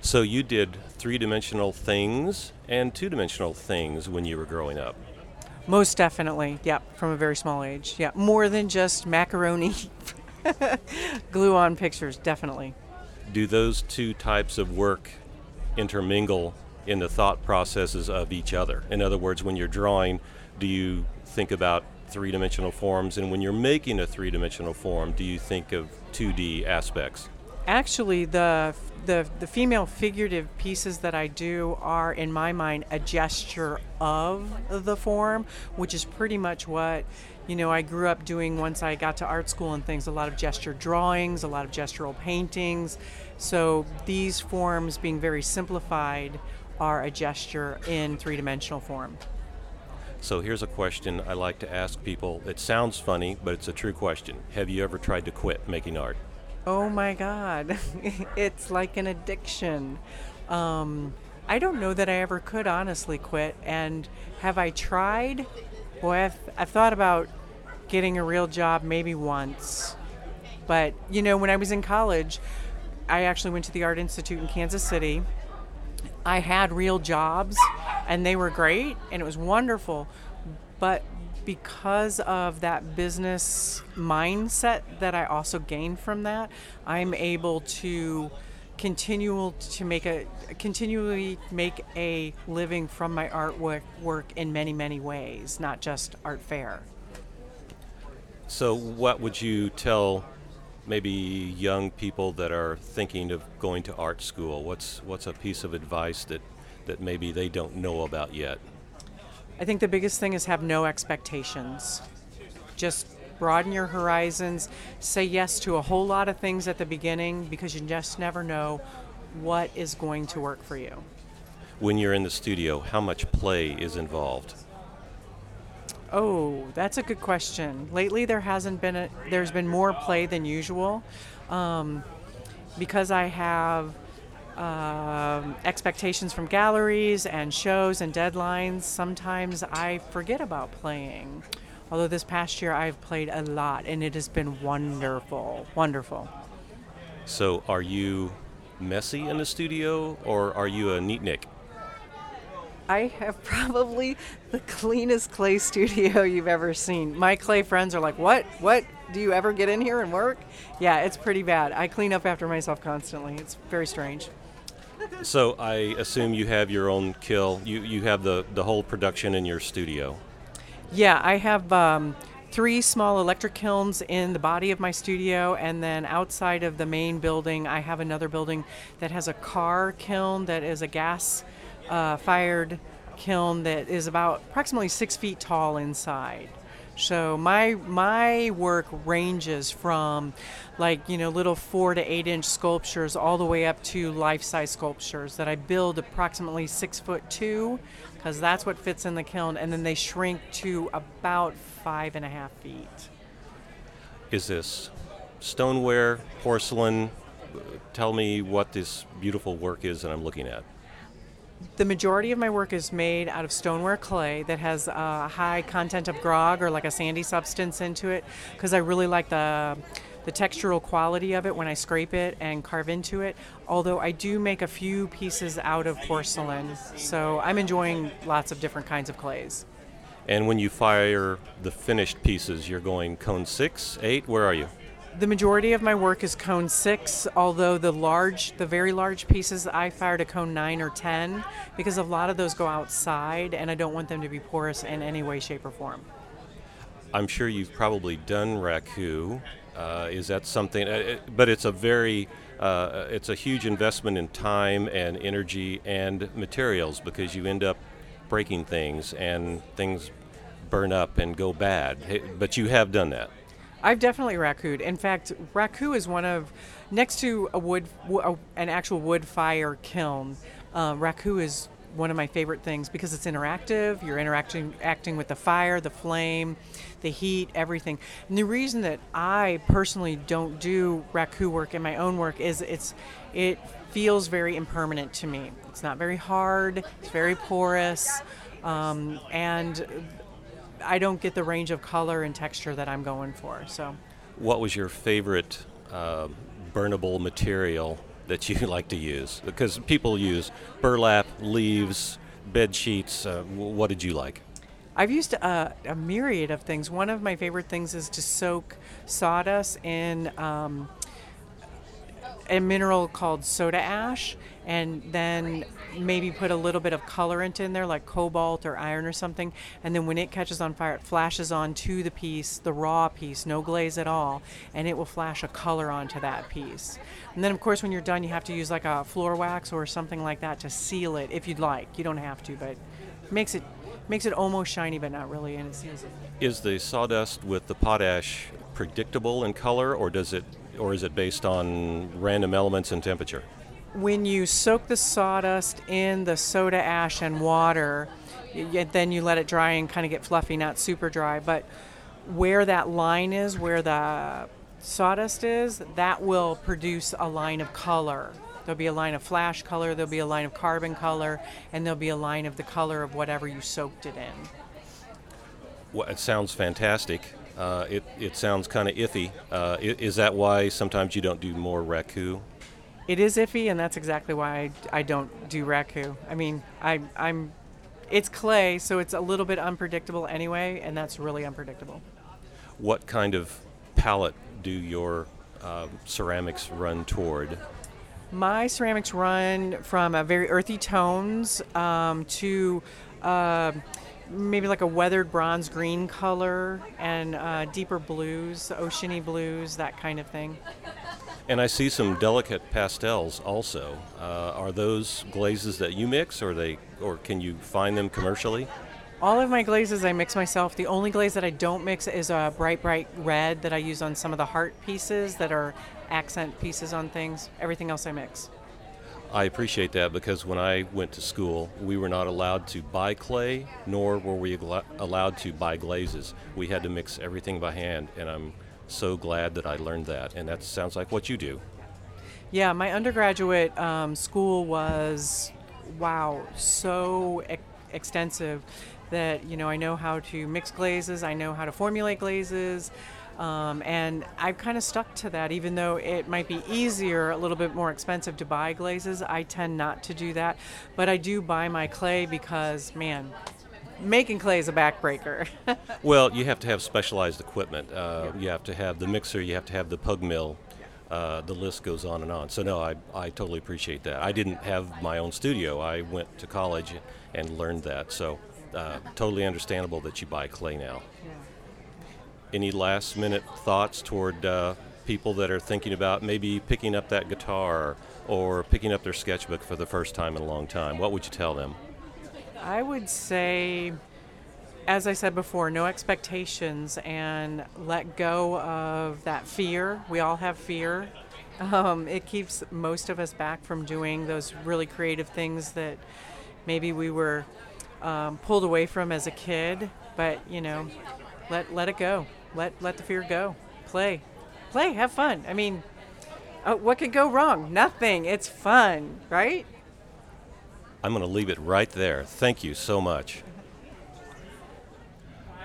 So you did three dimensional things and two dimensional things when you were growing up. Most definitely, yeah, from a very small age. Yeah, more than just macaroni (laughs) glue on pictures, definitely. Do those two types of work intermingle in the thought processes of each other? In other words, when you're drawing, do you think about three dimensional forms? And when you're making a three dimensional form, do you think of 2D aspects? Actually, the, the the female figurative pieces that I do are, in my mind, a gesture of the form, which is pretty much what you know I grew up doing once I got to art school and things. A lot of gesture drawings, a lot of gestural paintings. So these forms, being very simplified, are a gesture in three-dimensional form. So here's a question I like to ask people. It sounds funny, but it's a true question. Have you ever tried to quit making art? Oh my God, (laughs) it's like an addiction. Um, I don't know that I ever could honestly quit. And have I tried? Boy, I've, I've thought about getting a real job maybe once. But, you know, when I was in college, I actually went to the Art Institute in Kansas City. I had real jobs and they were great and it was wonderful. But because of that business mindset that I also gained from that, I'm able to continual to make a continually make a living from my artwork work in many many ways, not just art fair. So, what would you tell maybe young people that are thinking of going to art school? What's what's a piece of advice that that maybe they don't know about yet? I think the biggest thing is have no expectations. Just broaden your horizons. Say yes to a whole lot of things at the beginning because you just never know what is going to work for you. When you're in the studio, how much play is involved? Oh, that's a good question. Lately, there hasn't been a, there's been more play than usual, um, because I have um, expectations from galleries and shows and deadlines. Sometimes I forget about playing. Although this past year I've played a lot, and it has been wonderful, wonderful. So, are you messy in the studio, or are you a neatnik? I have probably the cleanest clay studio you've ever seen. My clay friends are like, "What? What? Do you ever get in here and work?" Yeah, it's pretty bad. I clean up after myself constantly. It's very strange. So I assume you have your own kiln. You you have the the whole production in your studio. Yeah, I have um, three small electric kilns in the body of my studio, and then outside of the main building, I have another building that has a car kiln that is a gas uh, fired kiln that is about approximately six feet tall inside. So my my work ranges from like you know little four to eight inch sculptures all the way up to life size sculptures that I build approximately six foot two because that's what fits in the kiln and then they shrink to about five and a half feet. Is this stoneware, porcelain? Tell me what this beautiful work is that I'm looking at. The majority of my work is made out of stoneware clay that has a high content of grog or like a sandy substance into it because I really like the the textural quality of it when I scrape it and carve into it. Although I do make a few pieces out of porcelain, so I'm enjoying lots of different kinds of clays. And when you fire the finished pieces, you're going cone six, eight. Where are you? The majority of my work is cone six, although the large, the very large pieces, I fire to cone nine or ten because a lot of those go outside, and I don't want them to be porous in any way, shape, or form. I'm sure you've probably done raku. Uh, is that something? Uh, it, but it's a very uh, it's a huge investment in time and energy and materials because you end up breaking things and things burn up and go bad. But you have done that. I've definitely rakued. In fact, raku is one of next to a wood, an actual wood fire kiln. Uh, is one of my favorite things because it's interactive. You're interacting acting with the fire, the flame, the heat, everything. And the reason that I personally don't do raku work in my own work is it's it feels very impermanent to me. It's not very hard. It's very porous, um, and I don't get the range of color and texture that I'm going for. So, what was your favorite uh, burnable material that you (laughs) like to use? Because people use burlap, leaves, bed sheets. Uh, what did you like? I've used a, a, myriad of things. One of my favorite things is to soak sawdust in um, a mineral called soda ash and then maybe put a little bit of colorant in there like cobalt or iron or something. And then when it catches on fire it flashes onto the piece the raw piece no glaze at all and it will flash a color onto that piece. And then of course when you're done you have to use like a floor wax or something like that to seal it if you'd like. You don't have to but makes it makes it almost shiny but not really and it seals it. Is the sawdust with the potash predictable in color or does it or is it based on random elements and temperature? When you soak the sawdust in the soda ash and water, then you let it dry and kind of get fluffy, not super dry. But where that line is, where the sawdust is, that will produce a line of color. There'll be a line of flash color, there'll be a line of carbon color, and there'll be a line of the color of whatever you soaked it in. Well, it sounds fantastic. Uh, it, it sounds kind of iffy. Uh, is that why sometimes you don't do more raku? It is iffy, and that's exactly why I, I don't do raku. I mean, I, I'm, it's clay, so it's a little bit unpredictable anyway, and that's really unpredictable. What kind of palette do your uh, ceramics run toward? My ceramics run from a very earthy tones um, to uh, maybe like a weathered bronze green color and uh, deeper blues, oceany blues, that kind of thing. And I see some delicate pastels also. Uh, are those glazes that you mix, or they, or can you find them commercially? All of my glazes I mix myself. The only glaze that I don't mix is a bright, bright red that I use on some of the heart pieces that are accent pieces on things. Everything else I mix. I appreciate that because when I went to school, we were not allowed to buy clay, nor were we allowed to buy glazes. We had to mix everything by hand, and I'm so glad that I learned that. And that sounds like what you do. Yeah, my undergraduate um, school was, wow, so e- extensive that, you know, I know how to mix glazes, I know how to formulate glazes. Um, and I've kind of stuck to that, even though it might be easier, a little bit more expensive to buy glazes. I tend not to do that, but I do buy my clay because, man, making clay is a backbreaker. (laughs) well, you have to have specialized equipment. Uh, you have to have the mixer, you have to have the pug mill. Uh, the list goes on and on. So, no, I, I totally appreciate that. I didn't have my own studio. I went to college and learned that. So, uh, totally understandable that you buy clay now. Yeah any last minute thoughts toward uh, people that are thinking about maybe picking up that guitar or picking up their sketchbook for the first time in a long time? What would you tell them? I would say, as I said before, no expectations and let go of that fear. We all have fear. Um, it keeps most of us back from doing those really creative things that maybe we were um, pulled away from as a kid. But, you know, let, let it go let let the fear go. Play, play, have fun. I mean, uh, what could go wrong? Nothing. It's fun, right? I'm going to leave it right there. Thank you so much.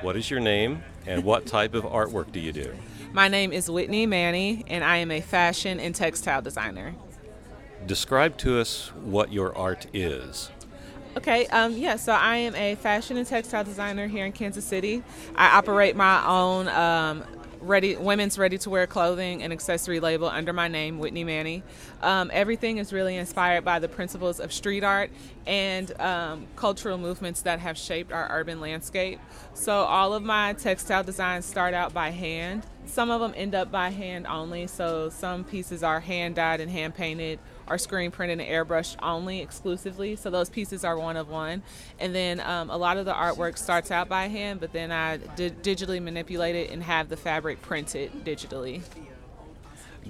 What is your name and what (laughs) type of artwork do you do? My name is Whitney Manney, and I am a fashion and textile designer. Describe to us what your art is. Okay, um, yeah, so I am a fashion and textile designer here in Kansas City. I operate my own um, ready women's ready to wear clothing and accessory label under my name, Whitney Manney. Um, everything is really inspired by the principles of street art and um, cultural movements that have shaped our urban landscape. So all of my textile designs start out by hand. Some of them end up by hand only. So some pieces are hand dyed and hand painted are screen printed and airbrushed only exclusively. So those pieces are one of one. And then um, a lot of the artwork starts out by hand, but then I di- digitally manipulate it and have the fabric printed digitally.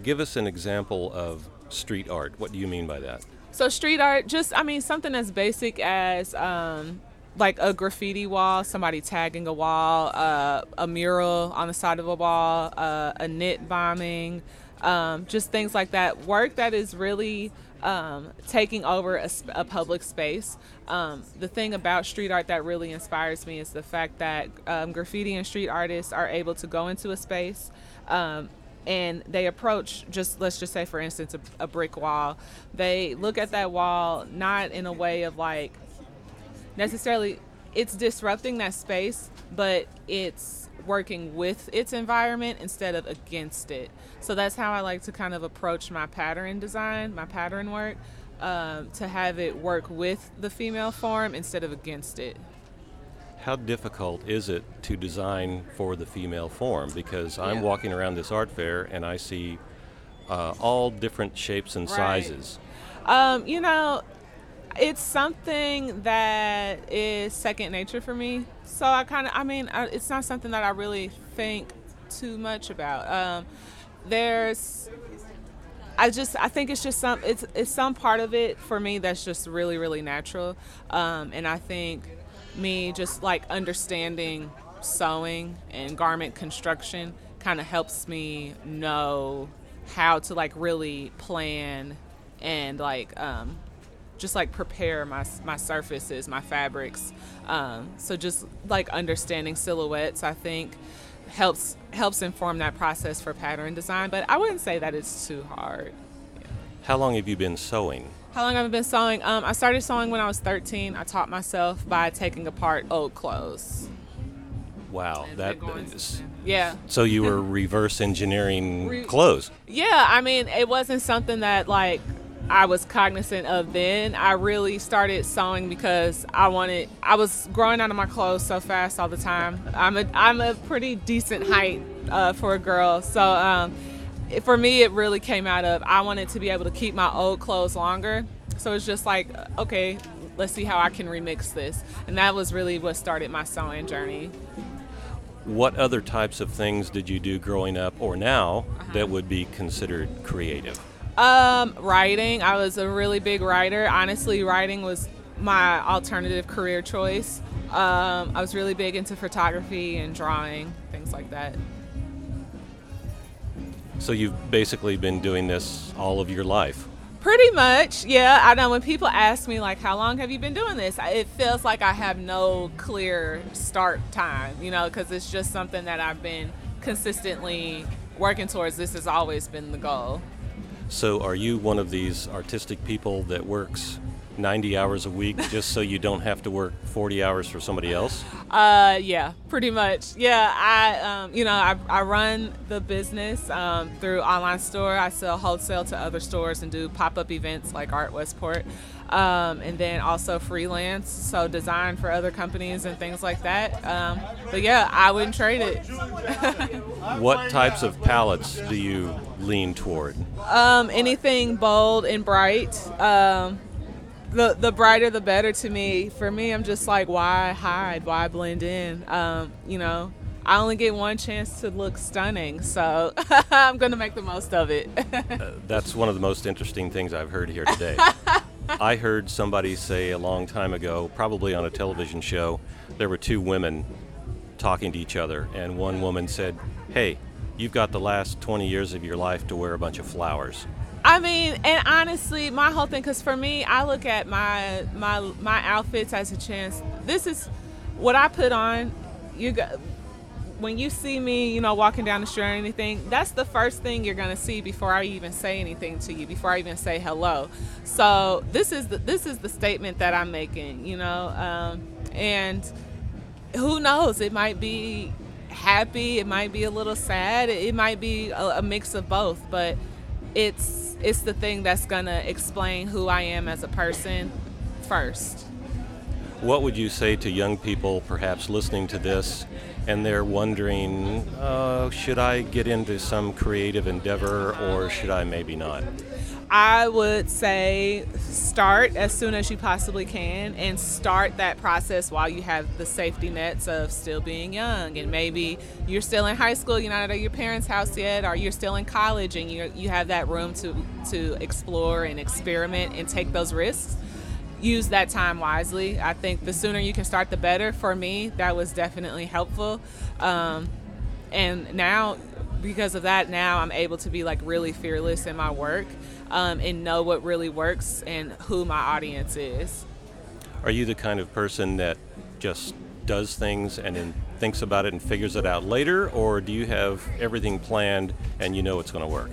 Give us an example of street art. What do you mean by that? So street art, just I mean something as basic as um, like a graffiti wall, somebody tagging a wall, uh, a mural on the side of a wall, uh, a knit bombing, um, just things like that. Work that is really um, taking over a, a public space. Um, the thing about street art that really inspires me is the fact that um, graffiti and street artists are able to go into a space um, and they approach just let's just say for instance a, a, brick wall they look at that wall not in a way of like necessarily it's disrupting that space but it's working with its environment instead of against it so that's how I like to kind of approach my pattern design, my pattern work, um, to have it work with the female form instead of against it. How difficult is it to design for the female form? Because I'm Yeah. walking around this art fair and I see uh, all different shapes and Right. sizes. Um, you know, it's something that is second nature for me. So I kind of, I mean, I, it's not something that I really think too much about. Um, there's, I just, I think it's just some, it's, it's some part of it for me that's just really, really natural. Um, and I think me just like understanding sewing and garment construction kind of helps me know how to like really plan and like um, just like prepare my my surfaces, my fabrics. Um, so just like understanding silhouettes, I think helps helps inform that process for pattern design. But I wouldn't say that it's too hard. How long have you been sewing? How long have I been sewing? Um, I started sewing when I was 13. I taught myself by taking apart old clothes. Wow, that is, Yeah. so you were reverse engineering (laughs) Re- clothes. Yeah, I mean, it wasn't something that like I was cognizant of then. I really started sewing because I wanted. I was growing out of my clothes so fast all the time. I'm a I'm a pretty decent height uh, for a girl, so um, it- for me it really came out of I wanted to be able to keep my old clothes longer. So it's just like okay, let's see how I can remix this, and that was really what started my sewing journey. What other types of things did you do growing up or now Uh-huh. that would be considered creative? Um, writing. I was a really big writer. Honestly, writing was my alternative career choice. Um, I was really big into photography and drawing, things like that. So you've basically been doing this all of your life. Pretty much, yeah. I know when people ask me like, "How long have you been doing this?" It feels like I have no clear start time, you know, because it's just something that I've been consistently working towards. This has always been the goal. So are you one of these artistic people that works 90 hours a week just so you don't have to work 40 hours for somebody else? Uh, yeah, pretty much. Yeah, I, um, you know, I, I run the business um, through online store. I sell wholesale to other stores and do pop up events like Art Westport, um, and then also freelance, so design for other companies and things like that. Um, but yeah, I wouldn't trade it. (laughs) What types of palettes do you lean toward? Um, anything bold and bright. The the brighter the better to me. For me, I'm just like, why hide? Why blend in? Um, you know, I only get one chance to look stunning, so (laughs) I'm gonna make the most of it. Uh, that's one of the most interesting things I've heard here today. (laughs) I heard somebody say a long time ago, probably on a television show, there were two women talking to each other, and one woman said, Hey, you've got the last 20 years of your life to wear a bunch of flowers. I mean, and honestly, my whole thing, because for me, I look at my my my outfits as a chance. This is what I put on. You got when you see me, you know, walking down the street or anything, that's the first thing you're gonna see before I even say anything to you, before I even say hello. So this is the this is the statement that I'm making, you know, um, and who knows? It might be happy, it might be a little sad, it might be a, a mix of both, but it's it's the thing that's gonna explain who I am as a person first. What would you say to young people, perhaps listening to this, and they're wondering, uh, should I get into some creative endeavor or should I maybe not? I would say start as soon as you possibly can and start that process while you have the safety nets of still being young and maybe you're still in high school, you're not at your parents' house yet, or you're still in college and you you have that room to to explore and experiment and take those risks. Use that time wisely. I think the sooner you can start, the better. For me, that was definitely helpful. Um, and now, because of that, now I'm able to be like really fearless in my work um, and know what really works and who my audience is. Are you the kind of person that just does things and then thinks about it and figures it out later, or do you have everything planned and you know it's going to work?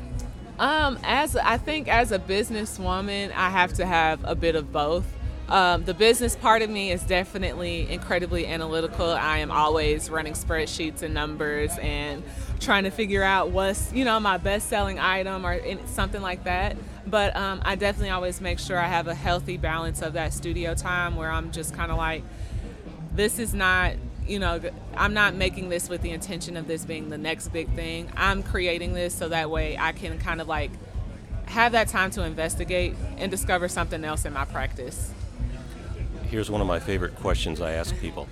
Um, as I think as a businesswoman, I have to have a bit of both. Um, the business part of me is definitely incredibly analytical. I am always running spreadsheets and numbers and trying to figure out what's you know my best selling item or something like that. But um, I definitely always make sure I have a healthy balance of that studio time where I'm just kind of like, this is not you know, I'm not making this with the intention of this being the next big thing. I'm creating this so that way I can kind of like have that time to investigate and discover something else in my practice. Here's one of my favorite questions I ask people.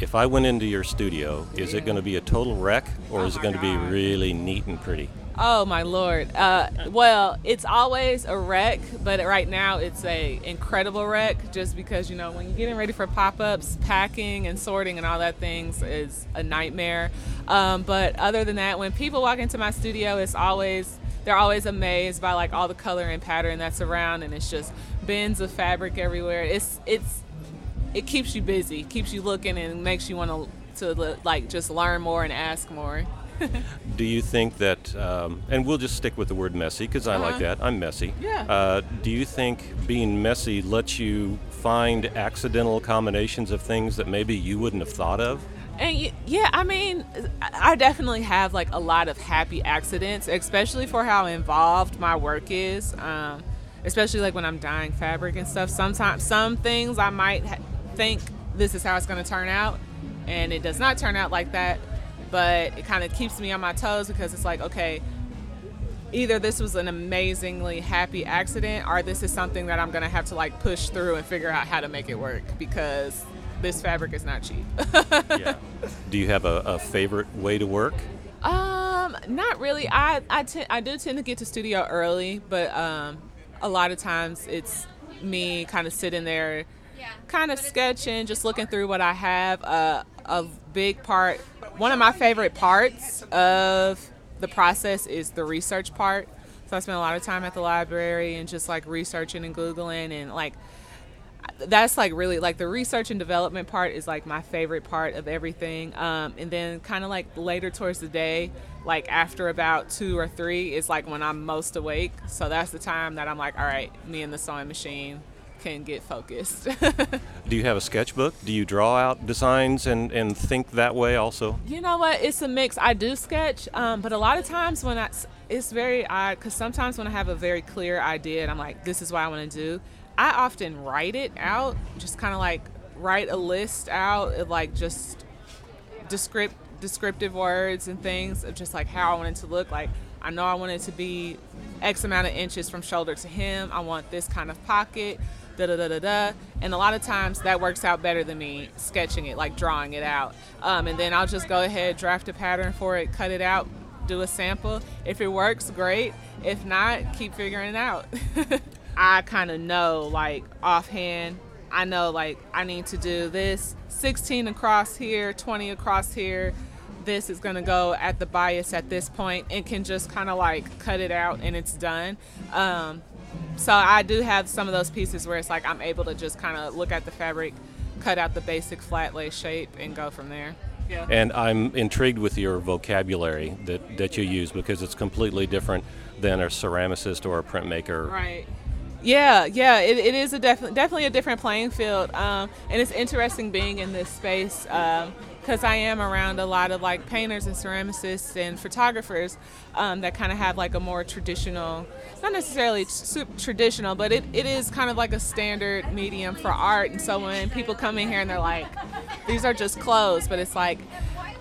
If I went into your studio, is it going to be a total wreck or oh is it going to be oh really neat and pretty? Oh my lord. Uh, well, it's always a wreck, but right now it's a incredible wreck. Just because you know when you're getting ready for pop-ups, packing and sorting and all that things is a nightmare. Um, but other than that, when people walk into my studio, it's always they're always amazed by like all the color and pattern that's around, and it's just bins of fabric everywhere. It's it's it keeps you busy, keeps you looking, and makes you want to to like just learn more and ask more. (laughs) do you think that, um, and we'll just stick with the word messy because I uh-huh. like that. I'm messy. Yeah. Uh, do you think being messy lets you find accidental combinations of things that maybe you wouldn't have thought of? And yeah, I mean, I definitely have like a lot of happy accidents, especially for how involved my work is. Um, especially like when I'm dyeing fabric and stuff. Sometimes some things I might ha- think this is how it's going to turn out, and it does not turn out like that but it kind of keeps me on my toes because it's like, okay, either this was an amazingly happy accident or this is something that I'm going to have to like push through and figure out how to make it work because this fabric is not cheap. (laughs) yeah. Do you have a, a, favorite way to work? Um, not really. I I, t- I do tend to get to studio early, but um, a lot of times it's me kind of sitting there, kind of sketching, just looking through what I have. Uh, a big part one of my favorite parts of the process is the research part. So I spend a lot of time at the library and just like researching and Googling and like that's like really like the research and development part is like my favorite part of everything. Um, and then kind of like later towards the day, like after about two or three, is like when I'm most awake. So that's the time that I'm like, all right, me and the sewing machine can get focused. (laughs) Do you have a sketchbook? Do you draw out designs and, and think that way also? You know what? It's a mix. I do sketch, um, but a lot of times when I, it's very odd because sometimes when I have a very clear idea and I'm like, this is what I want to do, I often write it out, just kind of like write a list out of like just descript, descriptive words and things of just like how I want it to look like. I know I want it to be X amount of inches from shoulder to hem. I want this kind of pocket da da da da da. And a lot of times that works out better than me sketching it, like drawing it out. Um, and then I'll just go ahead, draft a pattern for it, cut it out, do a sample. If it works, great. If not, keep figuring it out. (laughs) I kind of know, like offhand, I know like I need to do this 16 across here, 20 across here, this is going to go at the bias at this point and can just kind of like cut it out and it's done. Um, so I do have some of those pieces where it's like I'm able to just kind of look at the fabric, cut out the basic flat lay shape, and go from there. Yeah. And I'm intrigued with your vocabulary that, that you use because it's completely different than a ceramicist or a printmaker. Right. Yeah, yeah, it, it is a definitely definitely a different playing field, um, and it's interesting being in this space because I am around a lot of like painters and ceramicists and photographers um, that kind of have like a more traditional, not necessarily traditional, but it, it is kind of like a standard medium for art. And so when people come in here and they're like, these are just clothes, but it's like,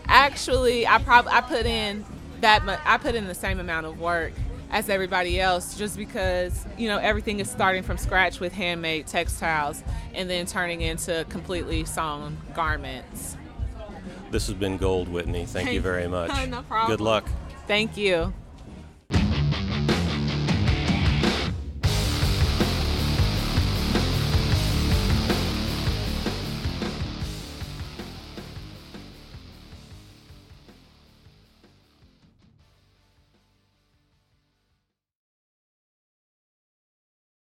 actually, I probably I put in that I put in the same amount of work as everybody else just because you know everything is starting from scratch with handmade textiles and then turning into completely sewn garments this has been gold whitney. Thank you very (laughs) much. No problem. Good luck. Thank you